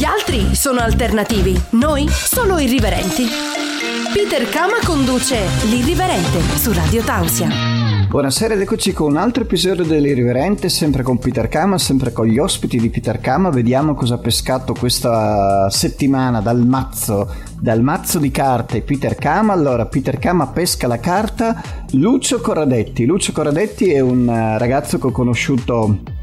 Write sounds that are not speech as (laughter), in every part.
Gli altri sono alternativi, noi solo irriverenti. Peter Kama conduce L'Irriverente su Radio Tausia. Buonasera ed eccoci con un altro episodio dell'Irriverente, sempre con Peter Kama, sempre con gli ospiti di Peter Kama. Vediamo cosa ha pescato questa settimana dal mazzo, dal mazzo di carte Peter Kama. Allora, Peter Kama pesca la carta Lucio Corradetti. Lucio Corradetti è un ragazzo che ho conosciuto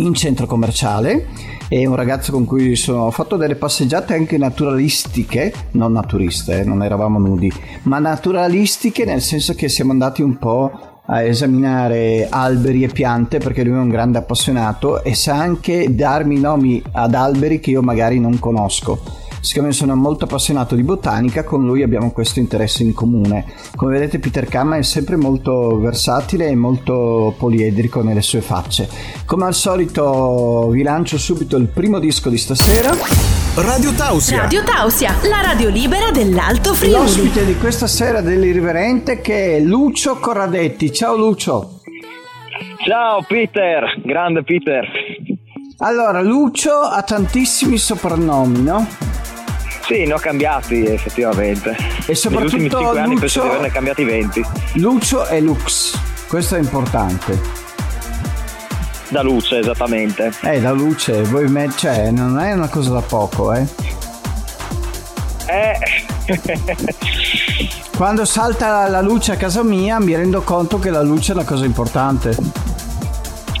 in centro commerciale è un ragazzo con cui sono, ho fatto delle passeggiate anche naturalistiche, non naturiste, eh, non eravamo nudi, ma naturalistiche nel senso che siamo andati un po' a esaminare alberi e piante perché lui è un grande appassionato e sa anche darmi nomi ad alberi che io magari non conosco siccome sono molto appassionato di botanica, con lui abbiamo questo interesse in comune. Come vedete Peter Kama è sempre molto versatile e molto poliedrico nelle sue facce. Come al solito vi lancio subito il primo disco di stasera. Radio Tausia. Radio Tausia, la radio libera dell'Alto Friuli. L'ospite di questa sera dell'Irriverente che è Lucio Corradetti. Ciao Lucio. Ciao Peter, grande Peter. Allora, Lucio ha tantissimi soprannomi, no? Sì, ne ho cambiati effettivamente. E soprattutto Negli ultimi 5 anni Lucio- penso di averne cambiati 20. Lucio e Lux. Questo è importante. Da luce, esattamente. Eh, la luce, voi me- cioè, non è una cosa da poco, eh. Eh, (laughs) Quando salta la luce a casa mia mi rendo conto che la luce è una cosa importante.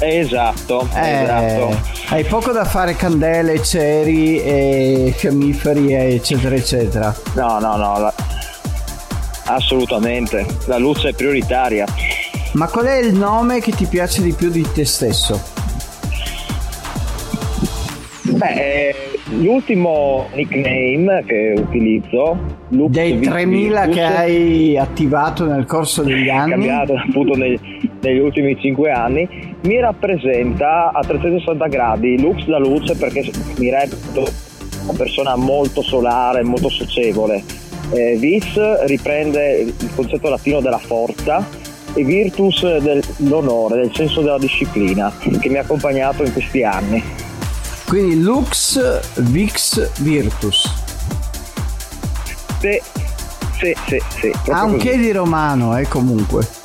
esatto, Eh, esatto. Hai poco da fare candele, ceri e fiammiferi eccetera eccetera. No, no, no. la- Assolutamente. La luce è prioritaria. Ma qual è il nome che ti piace di più di te stesso? Beh, eh, l'ultimo nickname che utilizzo, Lux Dei Vic 3000 che Virtus, hai attivato nel corso degli anni? cambiato appunto neg- negli ultimi 5 anni, mi rappresenta a 360 gradi, lux da luce perché mi reputo una persona molto solare, molto socievole. Eh, vis riprende il concetto latino della forza e virtus dell'onore, del senso della disciplina che mi ha accompagnato in questi anni. Quindi Lux Vix Virtus. Sì, sì, sì, sì, un così. di romano, eh, comunque.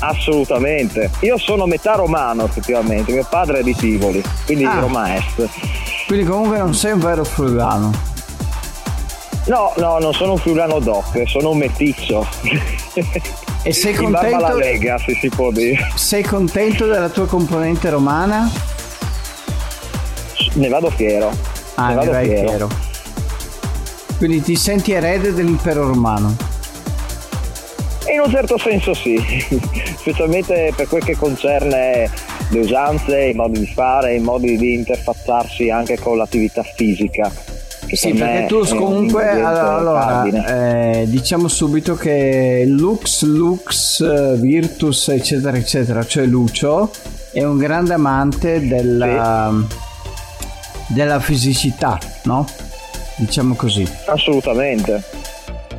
Assolutamente. Io sono metà romano effettivamente, mio padre è di Tivoli, quindi Ah. Roma Est. Quindi comunque non sei un vero friulano. No, no, non sono un friulano doc, sono un meticcio. E sei (laughs) contento, Lega, se si può dire. sei contento della tua componente romana? Ne vado fiero. Ah, ne ne vado fiero. fiero. Quindi ti senti erede dell'impero romano. E in un certo senso sì, specialmente per quel che concerne le usanze, i modi di fare, i modi di interfacciarsi anche con l'attività fisica. Sì, perché un comunque allora, eh, diciamo subito che Lux, Lux, Virtus, eccetera, eccetera, cioè Lucio è un grande amante della, della fisicità, no? Diciamo così. Assolutamente.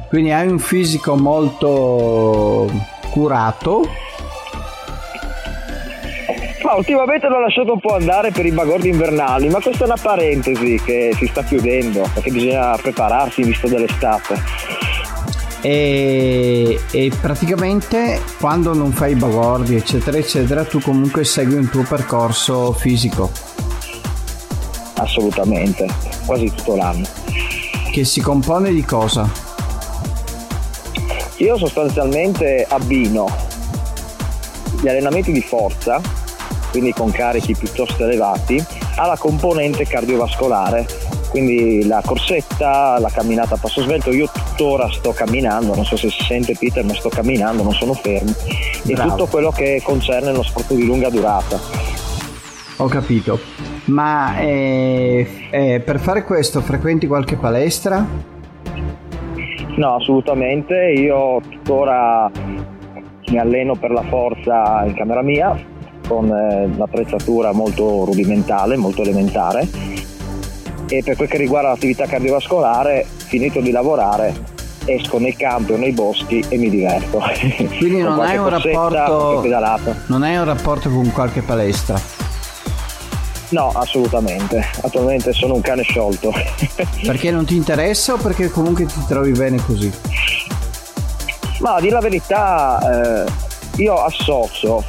Quindi hai un fisico molto curato. Ma ultimamente l'ho lasciato un po' andare per i bagordi invernali, ma questa è una parentesi che si sta chiudendo, perché bisogna prepararsi in vista dell'estate. E, e praticamente quando non fai i bagordi eccetera eccetera tu comunque segui un tuo percorso fisico Assolutamente, quasi tutto l'anno. che si compone di cosa? Io sostanzialmente abbino gli allenamenti di forza, quindi con carichi piuttosto elevati, alla componente cardiovascolare, quindi la corsetta, la camminata a passo svelto. Io tuttora sto camminando, non so se si sente Peter, ma sto camminando, non sono fermo. E Bravo. tutto quello che concerne lo sport di lunga durata. Ho capito. Ma eh, eh, per fare questo frequenti qualche palestra? No, assolutamente. Io tuttora mi alleno per la forza in camera mia con eh, un'attrezzatura molto rudimentale, molto elementare. E per quel che riguarda l'attività cardiovascolare, finito di lavorare, esco nei campi o nei boschi e mi diverto. Quindi (laughs) non hai rapporto-. Non hai un rapporto con qualche palestra? No, assolutamente. Attualmente sono un cane sciolto. (laughs) perché non ti interessa o perché comunque ti trovi bene così? Ma a dire la verità, eh, io associo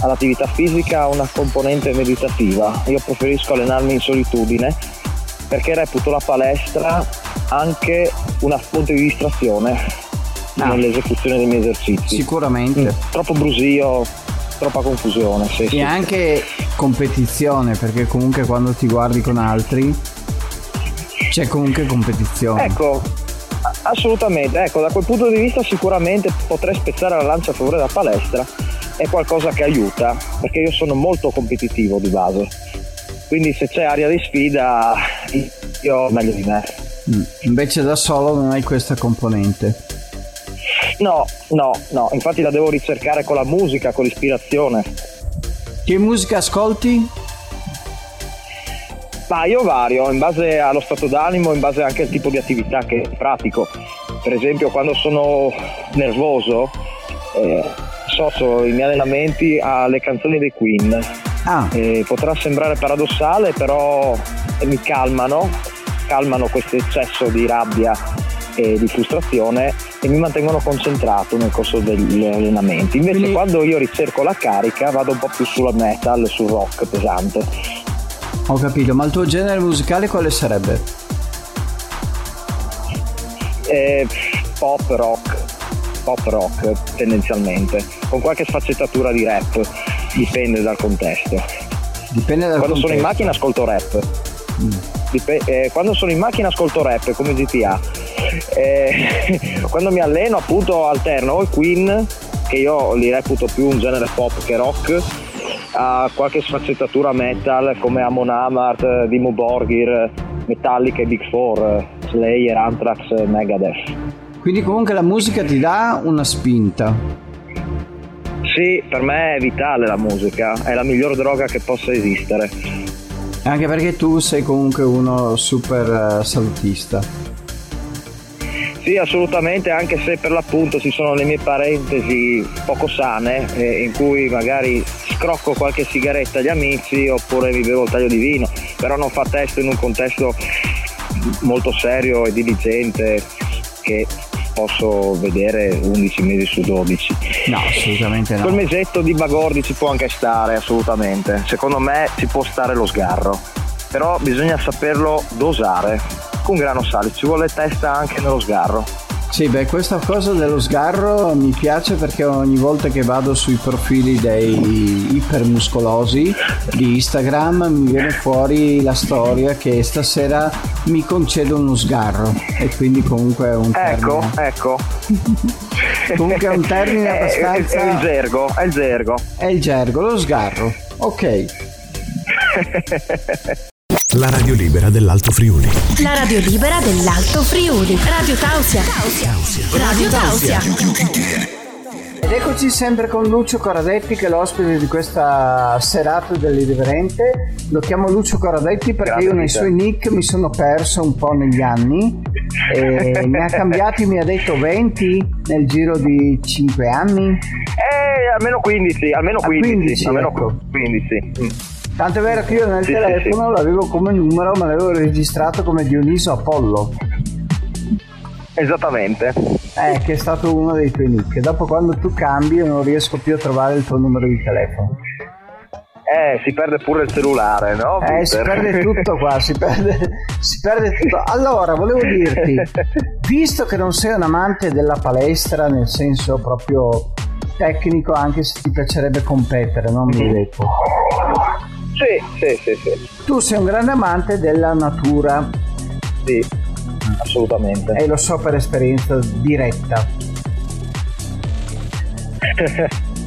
all'attività fisica una componente meditativa. Io preferisco allenarmi in solitudine perché reputo la palestra anche una fonte di distrazione ah. nell'esecuzione dei miei esercizi. Sicuramente. Mm, troppo brusio, troppa confusione. Sì, e sì. anche competizione, perché comunque quando ti guardi con altri c'è comunque competizione. Ecco, assolutamente, ecco, da quel punto di vista sicuramente potrei spezzare la lancia a favore della palestra, è qualcosa che aiuta, perché io sono molto competitivo di base, quindi se c'è aria di sfida io meglio di me. Mm. Invece da solo non hai questa componente. No, no, no, infatti la devo ricercare con la musica, con l'ispirazione. Che musica ascolti? Ma io vario in base allo stato d'animo, in base anche al tipo di attività che pratico. Per esempio quando sono nervoso eh, associo i miei allenamenti alle canzoni dei Queen. Ah. Eh, potrà sembrare paradossale, però mi calmano, calmano questo eccesso di rabbia e di frustrazione e mi mantengono concentrato nel corso degli allenamenti. Invece Quindi... quando io ricerco la carica vado un po' più sulla metal, sul rock pesante. Ho capito, ma il tuo genere musicale quale sarebbe? Eh, pop rock, pop rock tendenzialmente, con qualche sfaccettatura di rap, dipende dal contesto. Dipende dal Quando contesto. sono in macchina ascolto rap. Mm. Dip- eh, quando sono in macchina ascolto rap come GTA. Eh, (laughs) quando mi alleno appunto alterno o i Queen, che io li reputo più un genere pop che rock, ha qualche sfaccettatura metal come Amon Amarth, Dimo Borgir, Metallica e Big Four, Slayer, Anthrax e Megadeth. Quindi comunque la musica ti dà una spinta. Sì, per me è vitale la musica, è la miglior droga che possa esistere. Anche perché tu sei comunque uno super eh, salutista. Sì, assolutamente, anche se per l'appunto ci sono le mie parentesi poco sane, eh, in cui magari scrocco qualche sigaretta agli amici oppure mi bevo il taglio di vino, però non fa testo in un contesto molto serio e diligente che posso vedere 11 mesi su 12. No, assolutamente no. Quel mesetto di bagordi ci può anche stare, assolutamente. Secondo me ci può stare lo sgarro, però bisogna saperlo dosare un grano sale, ci vuole testa anche nello sgarro. Sì, beh, questa cosa dello sgarro mi piace perché ogni volta che vado sui profili dei ipermuscolosi di Instagram mi viene fuori la storia che stasera mi concedo uno sgarro e quindi comunque è un ecco, termine. Ecco, ecco. (laughs) comunque è un termine (laughs) abbastanza... È, è il gergo, è il gergo. È il gergo, lo sgarro. Ok. (laughs) La radio libera dell'Alto Friuli. La radio libera dell'Alto Friuli. Radio Tausia. Radio Tausia. Ed eccoci sempre con Lucio Coradetti che è l'ospite di questa serata dell'irriverente. Lo chiamo Lucio Coradetti perché Grazie io nei suoi nick mi sono perso un po' negli anni. E (laughs) ne ha cambiati, mi ha detto 20 nel giro di 5 anni. Eh, almeno 15, almeno 15, 15 almeno ecco. 15. Mm. Tanto è vero che io nel sì, telefono sì, l'avevo come numero, ma l'avevo registrato come Dioniso Apollo. Esattamente. Eh, che è stato uno dei tuoi nick. Dopo quando tu cambi io non riesco più a trovare il tuo numero di telefono. Eh, si perde pure il cellulare, no? Eh, si perde tutto qua, si perde, si perde tutto. Allora, volevo dirti, visto che non sei un amante della palestra nel senso proprio tecnico, anche se ti piacerebbe competere, non mi hai detto. Sì, sì, sì, sì. Tu sei un grande amante della natura. Sì, assolutamente. E lo so per esperienza diretta. (laughs)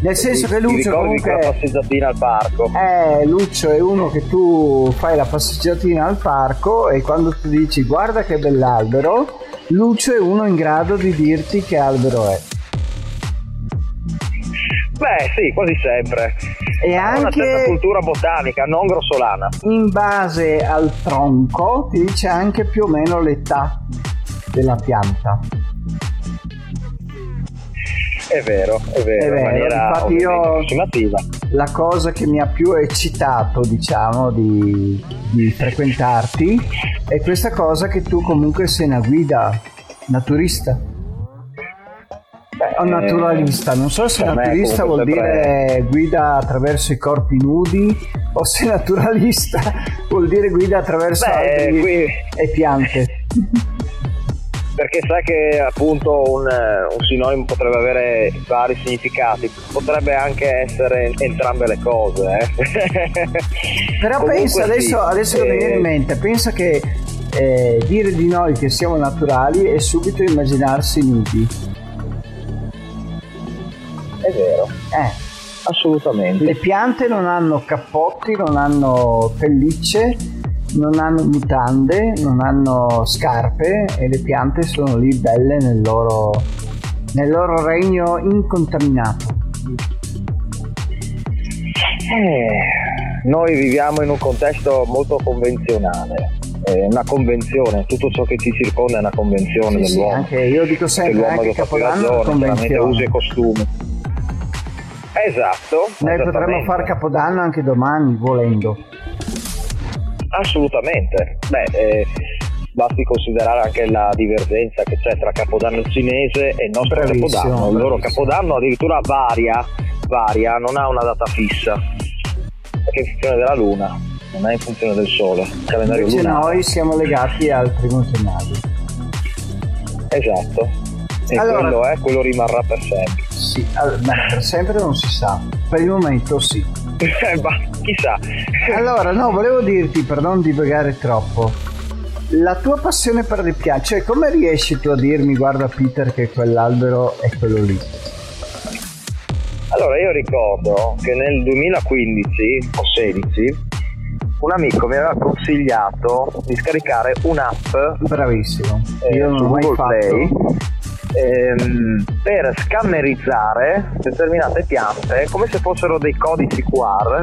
Nel senso che Lucio comunque la passeggiatina al parco. Eh, Lucio è uno che tu fai la passeggiatina al parco e quando tu dici guarda che bell'albero, Lucio è uno in grado di dirti che albero è. Beh, sì, quasi sempre. E anche una certa cultura botanica, non grossolana. In base al tronco ti dice anche più o meno l'età della pianta. È vero, è vero, È vero, infatti io- approssimativa. La cosa che mi ha più eccitato, diciamo, di, di frequentarti è questa cosa che tu comunque sei una guida naturista. Beh, O naturalista, non so se naturista vuol sempre- dire guida attraverso i corpi nudi o se naturalista (laughs) vuol dire guida attraverso Beh, alberi qui- e piante. (laughs) Perché sai che appunto un, eh, un sinonimo potrebbe avere vari significati, potrebbe anche essere entrambe le cose. eh. (laughs) Però Comunque pensa sì, adesso, adesso che mi eh, viene in mente, pensa che eh, dire di noi che siamo naturali è subito immaginarsi nudi. È vero, Eh, assolutamente. le piante non hanno cappotti, non hanno pellicce, non hanno mutande, non hanno scarpe e le piante sono lì belle nel loro, nel loro regno incontaminato. Eh, noi viviamo in un contesto molto convenzionale, è una convenzione, tutto ciò che ci circonda è una convenzione Sì, sì, dell'uomo. anche io dico che sempre, l'uomo anche Capodanno è una chiaramente usi e convenzione. costumi. Esatto. Noi potremmo far Capodanno anche domani, volendo. Assolutamente. Beh, eh, basti considerare anche la divergenza che c'è tra Capodanno cinese e il nostro Bravissimo, Capodanno. Il loro bravissimo. Capodanno addirittura varia, varia, non ha una data fissa, perché è in funzione della Luna, non è in funzione del Sole. Calendario Invece lunare. noi siamo legati al primo gennaio. Esatto. E Allora- quello è, quello rimarrà per sempre. Sì, al- beh, per sempre non si sa. Per il momento sì. (laughs) Ma chissà. Allora, no, volevo dirti, per non divagare troppo, la tua passione per le piante, cioè come riesci tu a dirmi, guarda Peter, che quell'albero è quello lì? Allora io ricordo che nel 2015 o 16 un amico mi aveva consigliato di scaricare un'app Bravissimo. eh, Io non l'ho mai Google fatto. Play ehm, per scammerizzare determinate piante come se fossero dei codici QR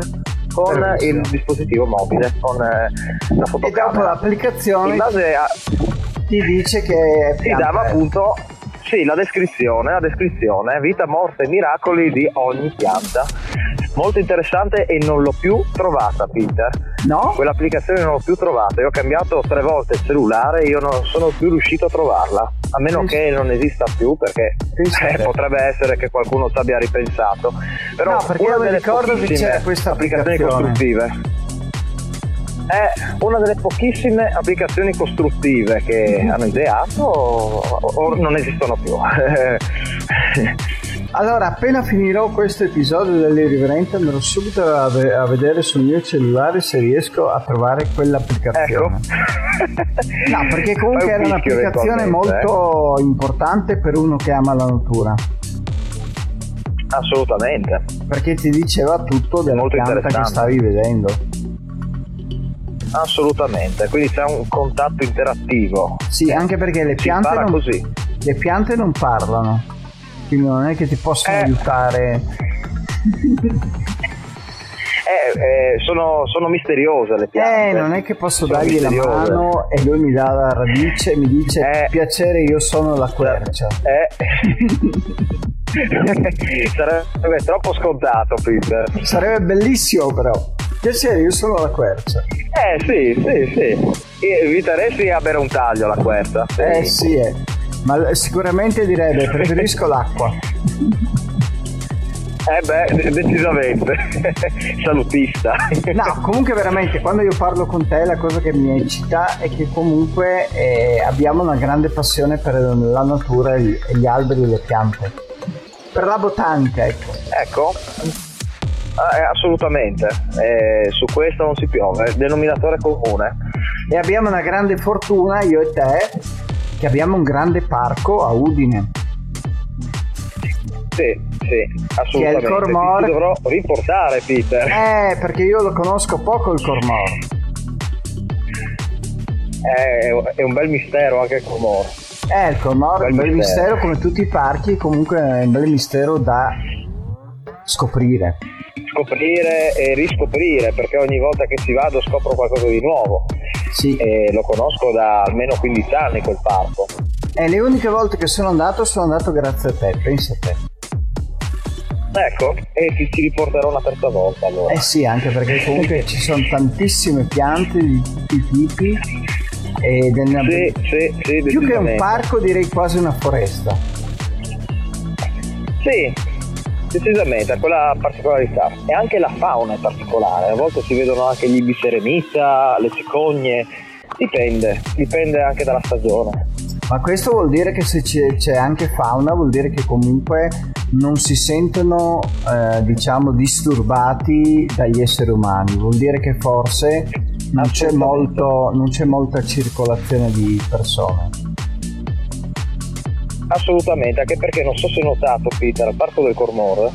con Bravissimo. il dispositivo mobile, con eh, la E dopo fotocamera. l'applicazione In base a, ti dice che ti dava appunto sì, la descrizione, la descrizione, vita, morte e miracoli di ogni pianta. Molto interessante e non l'ho più trovata, Peter. No? Quell'applicazione non l'ho più trovata. Io ho cambiato tre volte il cellulare e io non sono più riuscito a trovarla. A meno che non esista più, perché eh, potrebbe essere che qualcuno ci abbia ripensato. Però No, perché io mi ricordo che c'era questa applicazione. costruttive. È una delle pochissime applicazioni costruttive che hanno ideato o, o non esistono più. (laughs) Allora, appena finirò questo episodio dell'irriverente andrò subito a, ve- a vedere sul mio cellulare se riesco a trovare ecco. quell'applicazione. (laughs) No, perché comunque un era un'applicazione molto importante per uno che ama la natura, eh. Assolutamente. perché ti diceva tutto della Molto pianta che stavi vedendo. Assolutamente. Quindi c'è un contatto interattivo. Sì, anche perché le piante, non, le piante non parlano, quindi non è che ti possono Eh. aiutare. (laughs) Eh, eh, sono, sono misteriose le piante. Eh, non è che posso Sono dargli la misteriose. mano e lui mi dà la radice e mi dice Eh. piacere io sono la quercia. Eh. (laughs) Sarebbe troppo scontato, Peter. Sarebbe bellissimo però. Piacere io sono la quercia. Eh sì, sì, sì. Eviteresti a bere un taglio alla quercia. Eh sì, eh. Ma sicuramente direbbe preferisco l'acqua. Eh beh, de- decisamente. (laughs) Salutista. No, comunque veramente quando io parlo con te la cosa che mi eccita è che comunque eh, abbiamo una grande passione per la natura gli, gli alberi e le piante. Per la botanica, ecco. Ecco. Ah, eh, assolutamente. Eh, su questo non si piove. È denominatore comune. E abbiamo una grande fortuna, io e te, che abbiamo un grande parco a Udine. Sì, sì, assolutamente. Cormor- Ti dovrò riportare, Peter. Eh, perché io lo conosco poco il Cormor. È, è un bel mistero anche il Comoro. Eh, il Cormor è un Bel bel mistero. mistero come tutti i parchi, comunque è un bel mistero da scoprire. Scoprire e riscoprire, perché ogni volta che ci vado scopro qualcosa di nuovo. Sì, E lo conosco da almeno 15 anni quel parco. e le uniche volte che sono andato sono andato grazie a te, pensa a te. Ecco, e ti ci riporterò una terza volta allora. Eh sì, anche perché comunque ci sono tantissime piante di tutti i tipi ed è una Sì, sì, sì, più che un parco direi quasi una foresta. Sì, decisamente, ha quella particolarità. E anche la fauna è particolare, a volte si vedono anche gli ibis eremita, le cicogne, dipende, dipende anche dalla stagione. Ma questo vuol dire che se c'è, c'è anche fauna, vuol dire che comunque non si sentono, eh, diciamo, disturbati dagli esseri umani. Vuol dire che forse non c'è, molto, non c'è molta circolazione di persone. Assolutamente, anche perché non so se hai notato Peter, al Parco del Cormor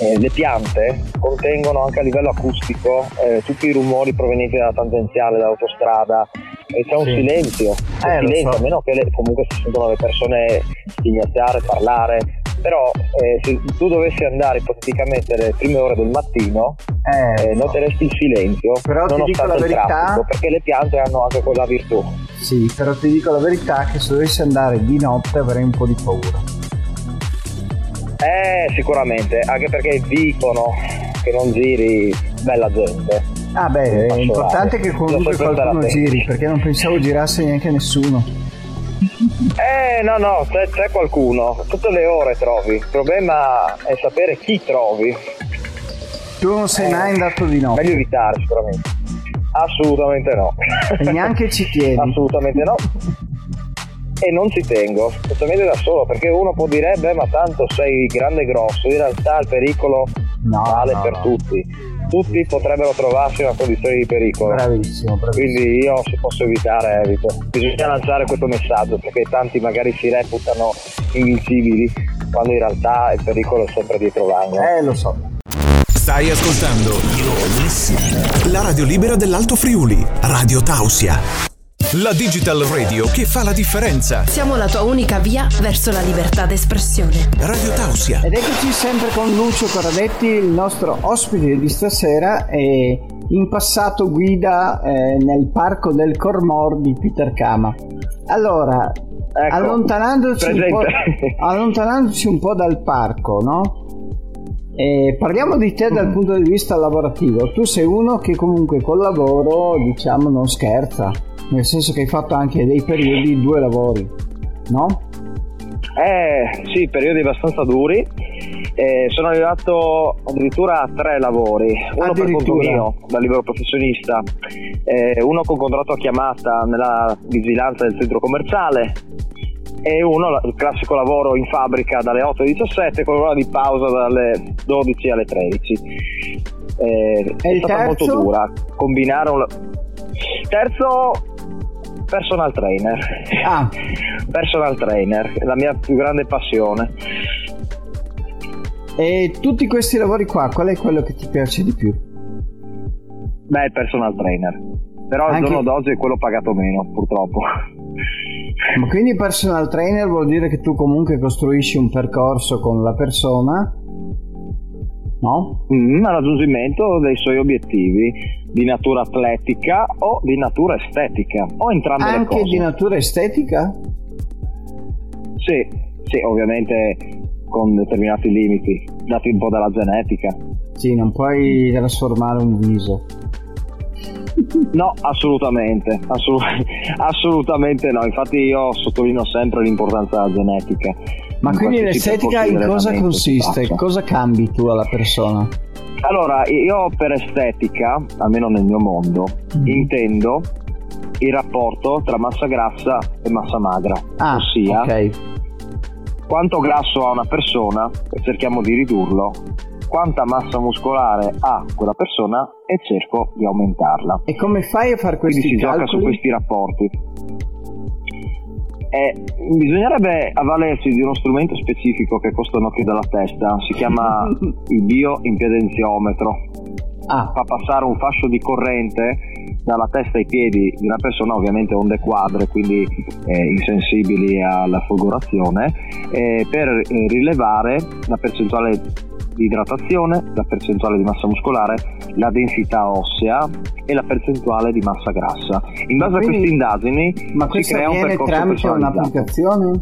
eh, le piante contengono anche a livello acustico eh, tutti i rumori provenienti dalla tangenziale, dall'autostrada e c'è un Sì. silenzio, c'è Eh, silenzio, so. a meno che le- comunque si sentono le persone sghignazzare, parlare, però eh, se tu dovessi andare ipoteticamente alle prime ore del mattino Eh, eh, no. noteresti il silenzio, Però ti dico nonostante la il verità- traffico, perché le piante hanno anche quella virtù. Sì, però ti dico la verità che se dovessi andare di notte avrei un po' di paura. Eh, sicuramente, anche perché dicono che non giri bella gente. Ah beh, è importante che comunque qualcuno giri, perché non pensavo girasse neanche nessuno. Eh, no, no, c'è, c'è qualcuno. Tutte le ore trovi. Il problema è sapere chi trovi. Tu non sei Eh, mai andato di notte Meglio evitare, sicuramente. Assolutamente no. e neanche ci tieni. (laughs) Assolutamente no. E non ci tengo, specialmente da solo, perché uno può dire, "Eh, beh, ma tanto sei grande e grosso. In realtà il pericolo No, vale no, per no. tutti. Tutti potrebbero trovarsi in una condizione di pericolo. Bravissimo, bravissimo. Quindi io se posso evitare evito. Bisogna lanciare questo messaggio perché tanti magari si reputano invincibili quando in realtà il pericolo è sempre dietro l'angolo. Eh, lo so. Stai ascoltando la radio libera dell'Alto Friuli, Radio Tausia. La digital radio che fa la differenza. Siamo la tua unica via verso la libertà d'espressione. Radio Tausia. Ed eccoci sempre con Lucio Coradetti, il nostro ospite di stasera e in passato guida eh, nel parco del Cormor di Peter Kama. Allora, Ecco, allontanandoci, un (laughs) allontanandoci un po' dal parco, no? Eh, parliamo di te dal punto di vista lavorativo. Tu sei uno che comunque col lavoro, diciamo, non scherza, nel senso che hai fatto anche dei periodi di due lavori, no? Eh sì, periodi abbastanza duri. Eh, sono arrivato addirittura a tre lavori, uno per conto mio da libero professionista, eh, uno con contratto a chiamata nella vigilanza del centro commerciale e uno il classico lavoro in fabbrica dalle 8 alle 17 con un'ora di pausa dalle 12 alle 13. Eh, è stata molto terzo? dura combinare un terzo personal trainer Ah, (laughs) personal trainer la mia più grande passione E tutti questi lavori qua, qual è quello che ti piace di più? beh il personal trainer però al Anche- giorno d'oggi è quello pagato meno purtroppo Ma quindi personal trainer vuol dire che tu comunque costruisci un percorso con la persona, no? Mm, al raggiungimento dei suoi obiettivi di natura atletica o di natura estetica o entrambe le Anche cose di natura estetica? sì, sì ovviamente con determinati limiti dati un po' dalla genetica Sì, non puoi trasformare un viso. No, assolutamente, assolut- (laughs) assolutamente no. Infatti io sottolineo sempre l'importanza della genetica. Ma in quindi l'estetica in cosa consiste? Cosa cambi tu alla persona? Allora, io per estetica, almeno nel mio mondo, Mm. intendo il rapporto tra massa grassa e massa magra. Ah, ossia, ok. quanto grasso ha una persona e cerchiamo di ridurlo, quanta massa muscolare ha quella persona e cerco di aumentarla. E come fai a fare Quindi questi si gioca su calcoli? questi rapporti. Eh, bisognerebbe avvalersi di uno strumento specifico che costa un occhio dalla testa, si chiama (laughs) il bioimpedenziometro. Ah, Fa passare un fascio di corrente dalla testa ai piedi di una persona, ovviamente onde quadre, quindi eh, insensibili alla folgorazione, eh, per eh, rilevare la percentuale di idratazione, la percentuale di massa muscolare, la densità ossea e la percentuale di massa grassa. In base a Quindi- queste indagini ma si crea un percorso tramite un'applicazione?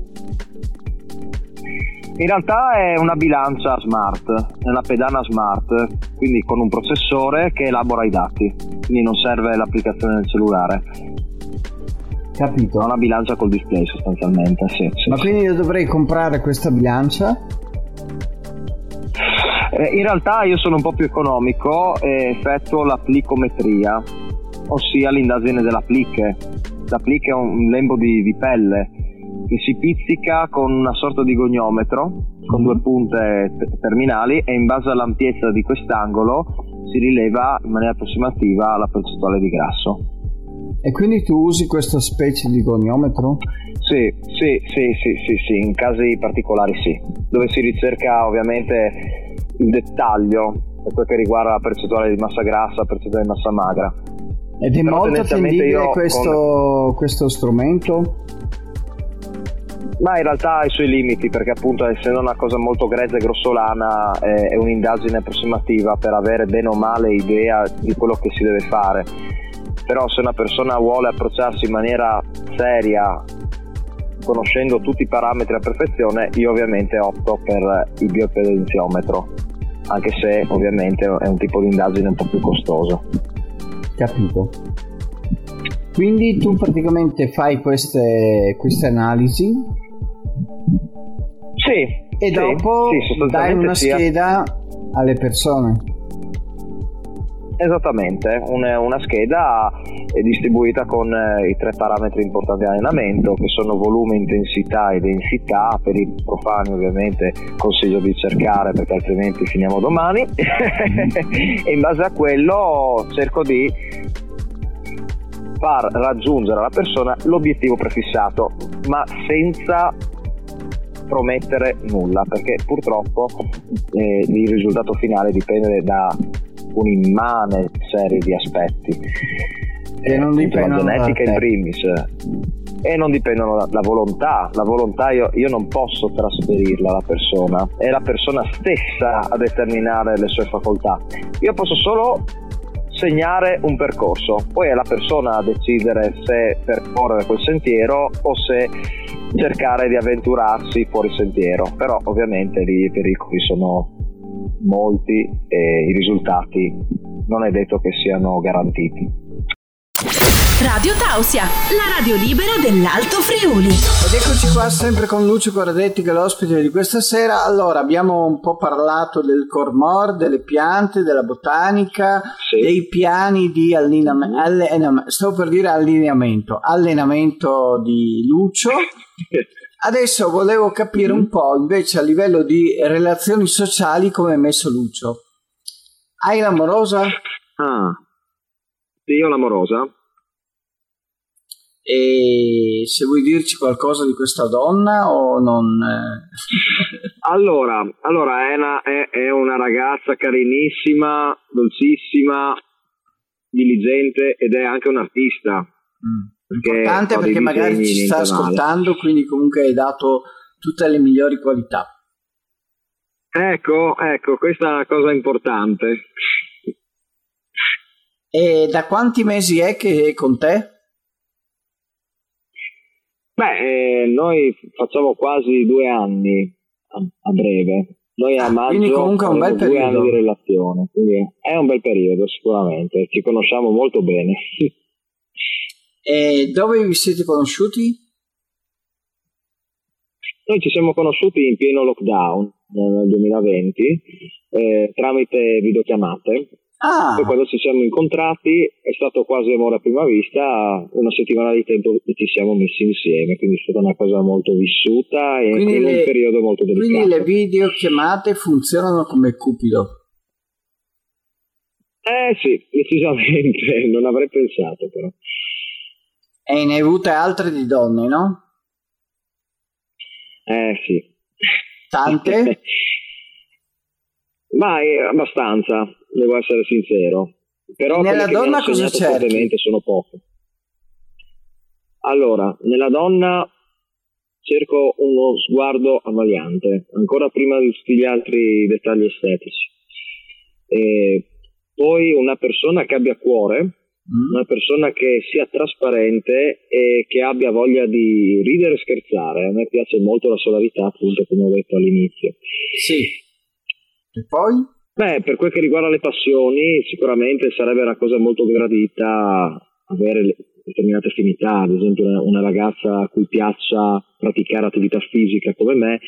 In realtà è una bilancia smart, è una pedana smart, quindi con un processore che elabora i dati, quindi non serve l'applicazione del cellulare. Capito. È una bilancia col display sostanzialmente, sì. sì Ma quindi io dovrei comprare questa bilancia? Eh, in realtà io sono un po' più economico e effettuo l'aplicometria, ossia l'indagine della plicche. La plicche è un lembo di, di pelle che si pizzica con una sorta di goniometro con due punte t- terminali e in base all'ampiezza di quest'angolo si rileva in maniera approssimativa la percentuale di grasso. E quindi tu usi questa specie di goniometro? Sì, sì, sì, sì, sì, sì, in casi particolari sì, dove si ricerca ovviamente il dettaglio per quel che riguarda la percentuale di massa grassa, la percentuale di massa magra. Ed è Però molto attendibile questo, questo strumento? Ma in realtà ha i suoi limiti perché appunto essendo una cosa molto grezza e grossolana è un'indagine approssimativa per avere bene o male idea di quello che si deve fare. Però se una persona vuole approcciarsi in maniera seria, conoscendo tutti i parametri a perfezione, io ovviamente opto per il biopedenziometro, anche se ovviamente è un tipo di indagine un po' più costoso. Capito. Quindi tu praticamente fai queste, queste analisi Sì. e sì, dopo sì, dai una sì, scheda alle persone. Esattamente, una, una scheda è distribuita con eh, i tre parametri importanti di allenamento che sono volume, intensità e densità. Per i profani ovviamente consiglio di cercare perché altrimenti finiamo domani (laughs) e in base a quello cerco di far raggiungere alla persona l'obiettivo prefissato ma senza promettere nulla perché purtroppo eh, il risultato finale dipende da un'immane serie di aspetti. E non dipendono la genetica in primis. E non dipendono da la volontà. La volontà io, io non posso trasferirla alla persona. È la persona stessa a determinare le sue facoltà. Io posso solo segnare un percorso. Poi è la persona a decidere se percorrere quel sentiero o se cercare di avventurarsi fuori sentiero. Però ovviamente lì i pericoli sono molti e i risultati non è detto che siano garantiti Radio Tausia, la radio libera dell'Alto Friuli. Ed eccoci qua sempre con Lucio Corradetti che è l'ospite di questa sera. Allora, abbiamo un po' parlato del Cormor, delle piante, della botanica, Sì. dei piani di allineamento, stavo per dire allineamento, allenamento di Lucio. (laughs) Adesso volevo capire un po' invece a livello di relazioni sociali come è messo Lucio. Hai l'amorosa? Ah, io l'amorosa. E se vuoi dirci qualcosa di questa donna o non... eh? (laughs) Allora, allora è, una, è, è una ragazza carinissima, dolcissima, diligente ed è anche un artista. Perché Importante perché magari ci sta ascoltando, quindi comunque hai dato tutte le migliori qualità. Ecco, ecco, questa è una cosa importante. E da quanti mesi è che è con te? Beh, eh, noi facciamo quasi due anni a, a breve. Noi a Ah, maggio quindi comunque è un bel due periodo. anni di relazione, quindi è un bel periodo sicuramente, ci conosciamo molto bene. (laughs) E dove vi siete conosciuti? Noi ci siamo conosciuti in pieno lockdown eh, nel 2020 eh, tramite videochiamate. Ah, Poi quando ci siamo incontrati è stato quasi amore a prima vista, una settimana di tempo che ci siamo messi insieme, quindi è stata una cosa molto vissuta e Quindi in le- un periodo molto delicato. quindi le videochiamate funzionano come Cupido. Eh sì, decisamente, (laughs) non avrei pensato però. E ne hai avute altre di donne, no? Eh sì. Tante? (laughs) Ma è abbastanza, devo essere sincero. Però Nella donna cosa cerchi? fortemente sono poche. Allora, nella donna cerco uno sguardo ammaliante, ancora prima di tutti gli altri dettagli estetici. E poi una persona che abbia cuore. Una persona che sia trasparente e che abbia voglia di ridere e scherzare. A me piace molto la solarità, appunto, come ho detto all'inizio. Sì. E poi? Beh, per quel che riguarda le passioni, sicuramente sarebbe una cosa molto gradita avere determinate affinità, ad esempio una ragazza a cui piaccia praticare attività fisica come me,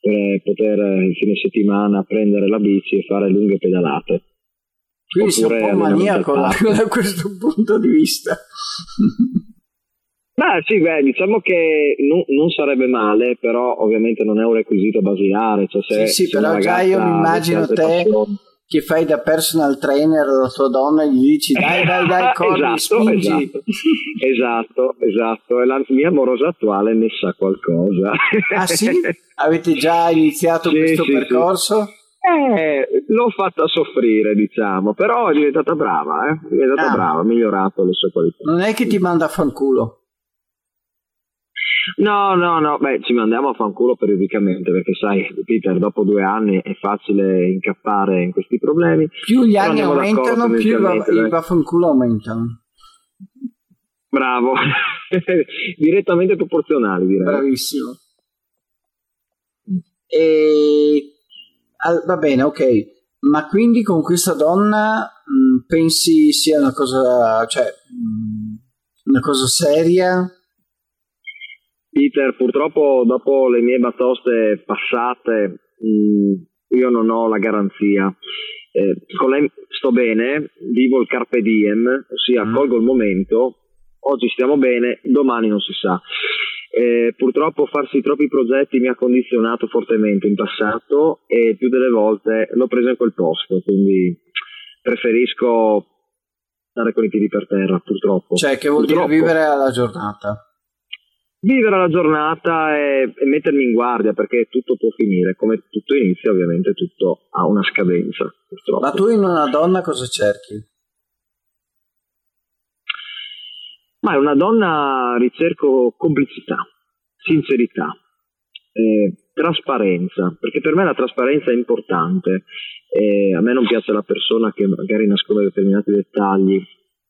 per poter il fine settimana prendere la bici e fare lunghe pedalate. Quindi sei un po' maniaco (laughs) da, da questo punto di vista. Beh, sì, beh, diciamo che non, non, sarebbe male, però ovviamente non è un requisito basilare. Cioè se, sì, sì, però già io mi immagino te passioni... che fai da personal trainer la tua donna e gli dici dai, dai, dai, (laughs) corri, esatto, spingi. Esatto, esatto, esatto. E la mia amorosa attuale ne sa qualcosa. Ah sì? (laughs) Avete già iniziato sì, questo sì, percorso? Eh, l'ho fatta soffrire, diciamo, però è diventata brava, eh? è diventata ah. brava, ha migliorato le sue qualità. Non è che ti manda a fanculo. No, no, no, beh, ci mandiamo a fanculo periodicamente perché sai, Peter, dopo due anni è facile incappare in questi problemi. Più gli anni aumentano, più i vaffanculo aumentano. Bravo, (laughs) direttamente proporzionali direi. Bravissimo. E Ah, va bene, ok. Ma quindi con questa donna mh, mm, pensi sia una cosa, cioè, mh, mm, una cosa seria? Peter, purtroppo dopo le mie batoste passate, mh, mm, io non ho la garanzia. Eh, con lei sto bene, vivo il carpe diem, ossia mm. colgo il momento, oggi stiamo bene, domani non si sa. Eh, purtroppo farsi troppi progetti mi ha condizionato fortemente in passato e più delle volte l'ho preso in quel posto, quindi preferisco stare con i piedi per terra, purtroppo. Cioè, che vuol purtroppo. dire vivere alla giornata? Vivere la giornata e, e, mettermi in guardia perché tutto può finire, come tutto inizia ovviamente tutto ha una scadenza. Purtroppo. Ma tu in una donna cosa cerchi? Ma è una donna, ricerco complicità, sincerità, eh, trasparenza, perché per me la trasparenza è importante. Eh, a me non piace la persona che magari nasconde determinati dettagli,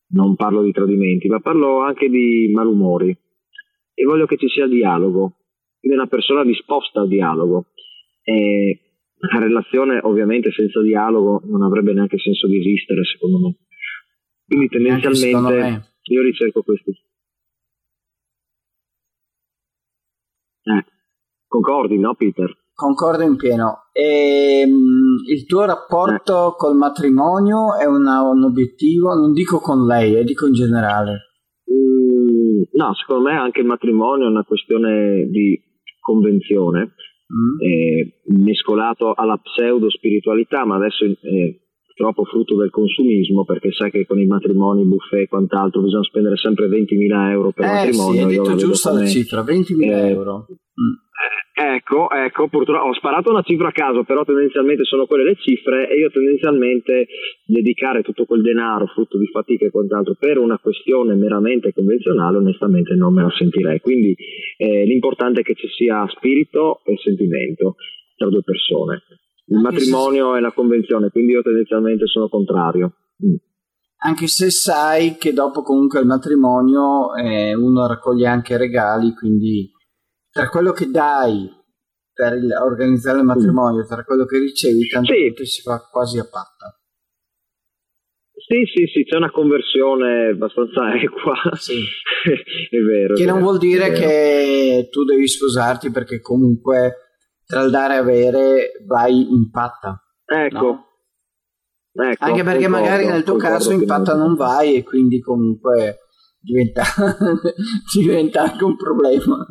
non parlo di tradimenti, ma parlo anche di malumori e voglio che ci sia dialogo, quindi una persona disposta al dialogo. Eh, la relazione ovviamente senza dialogo non avrebbe neanche senso di esistere secondo me. Quindi tendenzialmente io ricerco questi. Eh, concordi, no Peter? Concordo in pieno. E, um, il tuo rapporto eh. col matrimonio è una, un obiettivo, non dico con lei, eh, dico in generale. Mm, no, secondo me anche il matrimonio è una questione di convenzione, mm. eh, mescolato alla pseudo spiritualità, ma adesso eh, troppo frutto del consumismo perché sai che con i matrimoni, buffet e quant'altro bisogna spendere sempre 20.000 euro per eh, matrimonio. Sì, hai detto giusta la cifra, 20.000 eh, euro. Eh, ecco, ecco, purtroppo ho sparato una cifra a caso, però tendenzialmente sono quelle le cifre e io tendenzialmente dedicare tutto quel denaro, frutto di fatica e quant'altro, per una questione meramente convenzionale, onestamente non me la sentirei. Quindi eh, l'importante è che ci sia spirito e sentimento tra due persone il matrimonio è la convenzione, quindi io tendenzialmente sono contrario. Mm. Anche se sai che dopo comunque il matrimonio eh, uno raccoglie anche regali, quindi tra quello che dai per il, organizzare il matrimonio, mm. tra quello che ricevi, tante sì. si fa quasi a patta. Sì, sì, sì, c'è una conversione abbastanza (laughs) equa. Sì. (laughs) è vero. Che non vuol dire che tu devi sposarti perché comunque tra il dare e avere vai in patta. Ecco. No? ecco Anche perché concordo, magari nel tuo caso in patta non vai e quindi comunque diventa, (laughs) diventa anche un problema.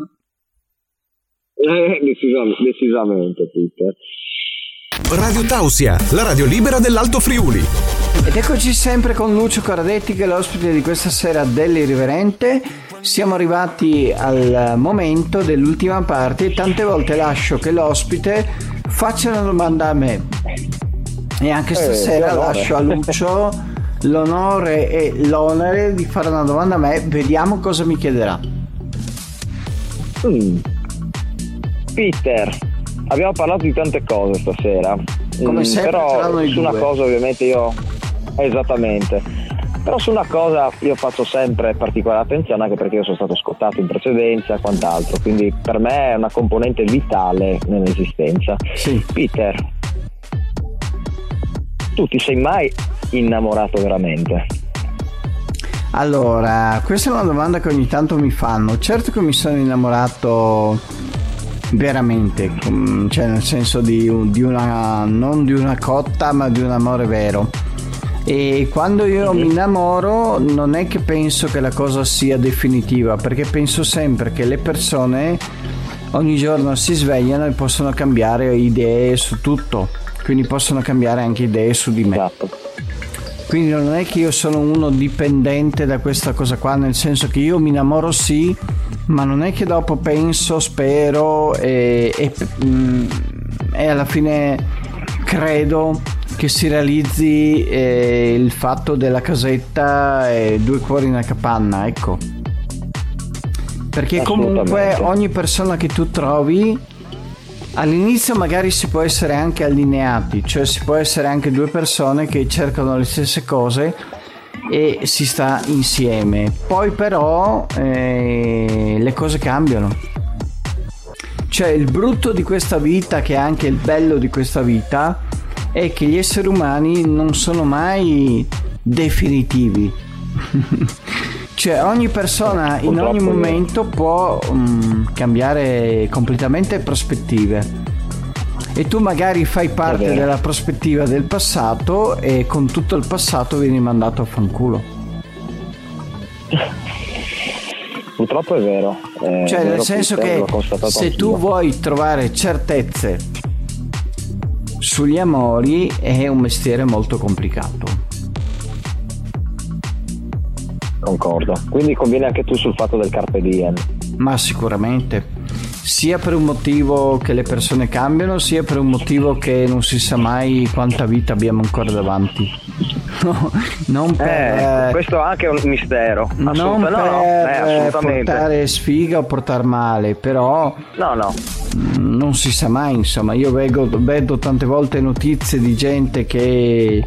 Eh, decisamente, decisamente Peter. Radio Tausia, la radio libera dell'Alto Friuli. Ed eccoci sempre con Lucio Coradetti che è l'ospite di questa sera dell'Irriverente. Siamo arrivati al momento dell'ultima parte e tante volte lascio che l'ospite faccia una domanda a me. E anche eh, stasera eh, lascio a Lucio l'onore e l'onere di fare una domanda a me. Vediamo cosa mi chiederà. Mm. Peter, abbiamo parlato di tante cose stasera. Come mm, sempre, però su una cosa ovviamente io esattamente Però su una cosa io faccio sempre particolare attenzione anche perché io sono stato scottato in precedenza e quant'altro, quindi per me è una componente vitale nell'esistenza. Sì. Peter, tu ti sei mai innamorato veramente? Allora, questa è una domanda che ogni tanto mi fanno. Certo che mi sono innamorato veramente, cioè nel senso di, di una, non di una cotta, ma di un amore vero. E quando io mi innamoro non è che penso che la cosa sia definitiva, perché penso sempre che le persone ogni giorno si svegliano e possono cambiare idee su tutto, quindi possono cambiare anche idee su di me. Esatto. Quindi non è che io sono uno dipendente da questa cosa qua, nel senso che io mi innamoro sì, ma non è che dopo penso, spero e, e, mm, e alla fine credo che si realizzi eh, il fatto della casetta e due cuori in una capanna, ecco. Perché comunque ogni persona che tu trovi all'inizio magari si può essere anche allineati, cioè si può essere anche due persone che cercano le stesse cose e si sta insieme. Poi però eh, le cose cambiano. Cioè il brutto di questa vita, che è anche il bello di questa vita, è che gli esseri umani non sono mai definitivi. (laughs) cioè ogni persona in ogni momento può um, cambiare completamente prospettive. E tu magari fai parte della prospettiva del passato e con tutto il passato vieni mandato a fanculo. (laughs) Purtroppo è vero. È cioè, vero nel senso che se tu vuoi trovare certezze sugli amori è un mestiere molto complicato. Concordo. Quindi conviene anche tu sul fatto del carpe diem. Ma sicuramente. Sia per un motivo che le persone cambiano, sia per un motivo che non si sa mai quanta vita abbiamo ancora davanti. No, non per, eh, questo è anche un mistero. Non per no, eh, portare sfiga o portare male, però no, no. non si sa mai. Insomma, io vedo, vedo tante volte notizie di gente che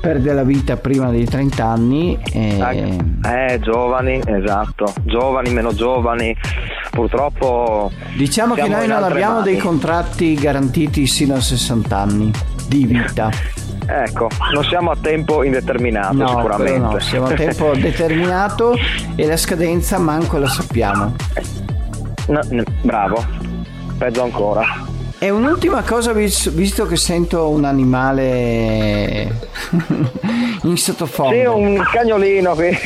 perde la vita prima dei 30 anni. E... Eh, giovani, esatto, giovani, meno giovani. Purtroppo. Diciamo che noi non abbiamo mani. dei contratti garantiti sino a 60 anni di vita. (laughs) Ecco, non siamo a tempo indeterminato no, sicuramente. No, siamo a tempo (laughs) determinato e la scadenza manco la sappiamo. No, no, bravo, peggio ancora. E un'ultima cosa, visto che sento un animale (laughs) in sottofondo. Sì, un cagnolino qui. (laughs)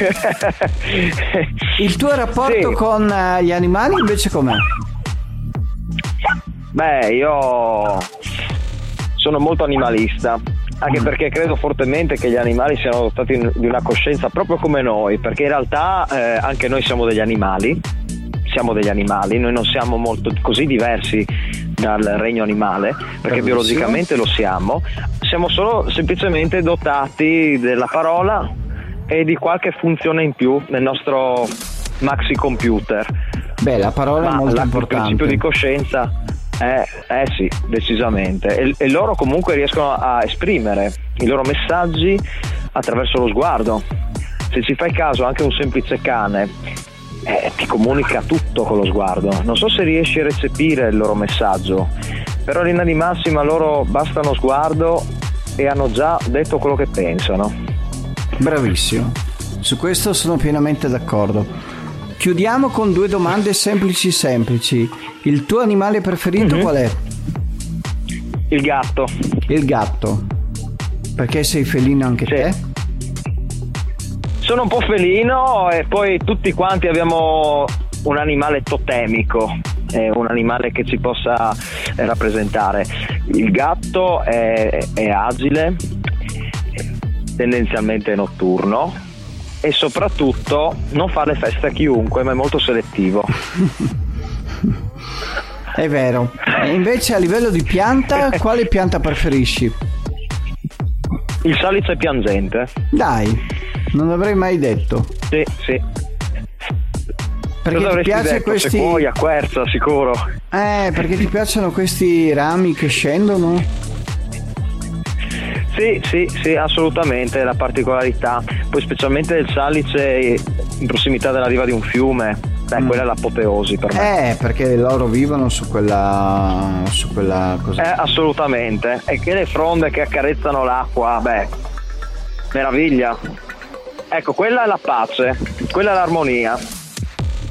Il tuo rapporto sì. con eh, gli animali invece com'è? Beh, io sono molto animalista anche perché credo fortemente che gli animali siano dotati di una coscienza proprio come noi, perché in realtà eh, anche noi siamo degli animali, siamo degli animali, noi non siamo molto così diversi dal regno animale, perché Bravissimo. biologicamente lo siamo, siamo solo semplicemente dotati della parola e di qualche funzione in più nel nostro maxi computer. Beh, la parola Ma è molto importante. Il principio di coscienza eh, eh sì, decisamente. E, e, loro comunque riescono a esprimere i loro messaggi attraverso lo sguardo. Se ci fai caso, anche un semplice cane eh, ti comunica tutto con lo sguardo. Non so se riesci a recepire il loro messaggio, però in linea di massima loro basta uno sguardo e hanno già detto quello che pensano. Bravissimo, su questo sono pienamente d'accordo. Chiudiamo con due domande semplici semplici. Il tuo animale preferito mm-hmm. qual è? Il gatto. Il gatto. Perché sei felino anche sì. te? Sono un po' felino e poi tutti quanti abbiamo un animale totemico, un animale che ci possa rappresentare. Il gatto è, è agile, tendenzialmente notturno, e soprattutto non fa le feste a chiunque, ma è molto selettivo. (laughs) È vero. E invece a livello di pianta, quale pianta preferisci? Il salice piangente. Dai, non l'avrei mai detto. Sì, sì. Perché ti piace detto? questi Sequoia, quercia, sicuro. Eh, perché ti piacciono questi rami che scendono? Sì, sì, sì, assolutamente, la particolarità. Poi specialmente il salice in prossimità della riva di un fiume. Beh, mm. quella è l'apoteosi per me. Eh, perché loro vivono su quella. su quella cosa. Eh, assolutamente. E che le fronde che accarezzano l'acqua, beh, meraviglia. Ecco, quella è la pace, quella è l'armonia.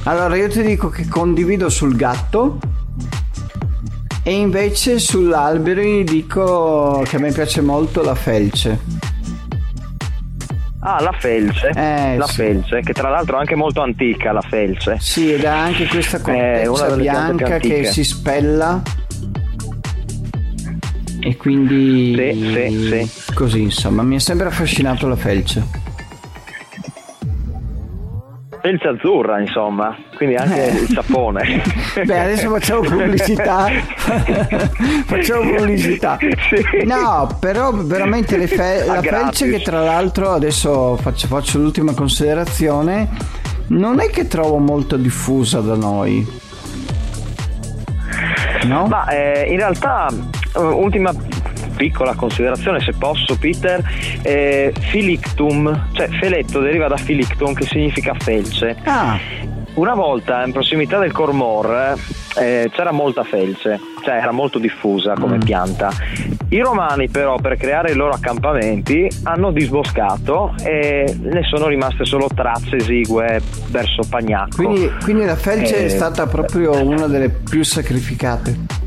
Allora io ti dico che condivido sul gatto e invece sull'alberi dico che a me piace molto la felce. Ah, la felce. Eh, la sì. felce, che tra l'altro è anche molto antica la felce. Sì, ed ha anche questa cortezza bianca che si spella. E quindi sì, sì, sì. così insomma, mi è sempre affascinato la felce felce azzurra, insomma, quindi anche eh. il sapone. (laughs) Beh, adesso facciamo pubblicità. (laughs) facciamo pubblicità. Sì. No, però veramente fe- la felce che tra l'altro adesso faccio, faccio l'ultima considerazione, non è che trovo molto diffusa da noi. No? Ma eh, in realtà, eh, ultima piccola considerazione se posso Peter eh, filictum cioè feletto deriva da filictum che significa felce ah. una volta in prossimità del Cormor eh, c'era molta felce cioè era molto diffusa come mm. pianta i romani però per creare i loro accampamenti hanno disboscato e ne sono rimaste solo tracce esigue verso Pagnacco quindi, quindi la felce eh, è stata proprio una delle più sacrificate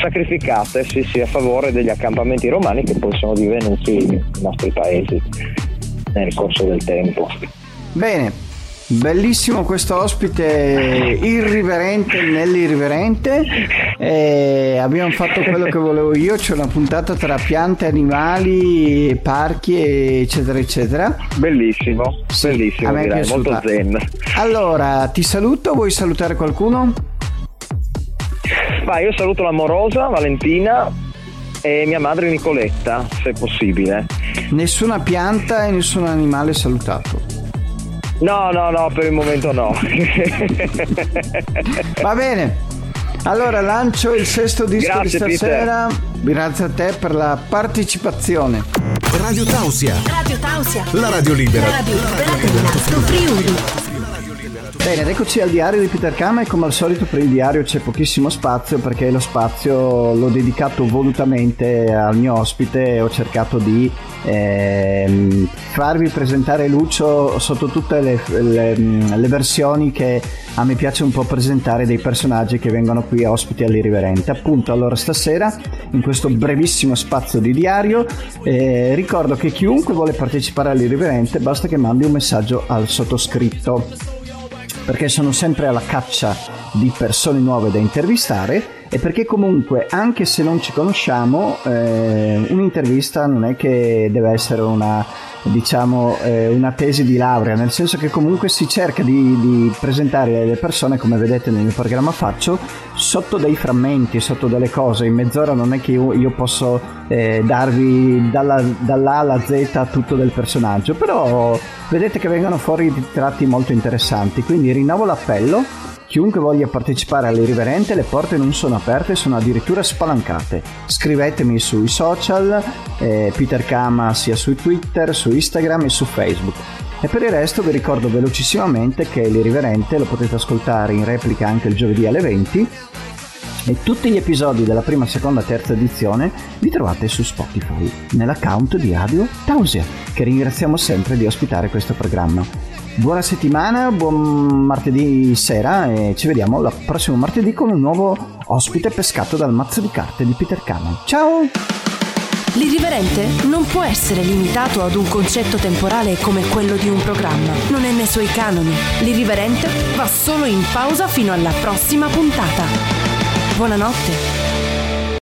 sacrificate sì, sì, a favore degli accampamenti romani che poi sono divenuti i nostri paesi nel corso del tempo. Bene, bellissimo questo ospite irriverente nell'irriverente. Eh, abbiamo fatto quello che volevo io, c'è una puntata tra piante, animali, parchi, eccetera, eccetera. Bellissimo, sì, bellissimo, a me direi, molto zen. Allora, ti saluto, vuoi salutare qualcuno? Ma io saluto l'amorosa Valentina e mia madre Nicoletta, se possibile. Nessuna pianta e nessun animale salutato. No, no, no, per il momento no. (laughs) Va bene. Allora lancio il sesto disco Grazie, di stasera. Peter. Grazie a te per la partecipazione. Radio Tausia. Radio Tausia. La radio libera. La radio libera dell'Alto Friuli. Bene, eccoci al diario di Peter Kama e come al solito per il diario c'è pochissimo spazio perché lo spazio l'ho dedicato volutamente al mio ospite e ho cercato di ehm, farvi presentare Lucio sotto tutte le, le, le, versioni che a me piace un po' presentare dei personaggi che vengono qui ospiti all'Irriverente. Appunto, allora stasera in questo brevissimo spazio di diario eh, ricordo che chiunque vuole partecipare all'Irriverente basta che mandi un messaggio al sottoscritto perché sono sempre alla caccia di persone nuove da intervistare e perché comunque anche se non ci conosciamo eh, un'intervista non è che deve essere una diciamo eh, una tesi di laurea nel senso che comunque si cerca di, di, presentare le persone come vedete nel mio programma faccio sotto dei frammenti sotto delle cose. In mezz'ora non è che io, io posso eh, darvi dalla, dall'A alla Z tutto del personaggio però vedete che vengono fuori tratti molto interessanti. Quindi rinnovo l'appello Chiunque voglia partecipare all'irriverente, le porte non sono aperte, sono addirittura spalancate. Scrivetemi sui social, eh, Peter Kama sia su Twitter, su Instagram e su Facebook. E per il resto vi ricordo velocissimamente che l'irriverente lo potete ascoltare in replica anche il giovedì alle 20 e tutti gli episodi della prima, seconda, terza edizione li trovate su Spotify, nell'account di Radio Tausia, che ringraziamo sempre di ospitare questo programma. Buona settimana, buon martedì sera e ci vediamo il prossimo martedì con un nuovo ospite pescato dal mazzo di carte di Peter Cannon. Ciao! L'irriverente non può essere limitato ad un concetto temporale come quello di un programma. Non è nei suoi canoni. L'irriverente va solo in pausa fino alla prossima puntata. Buonanotte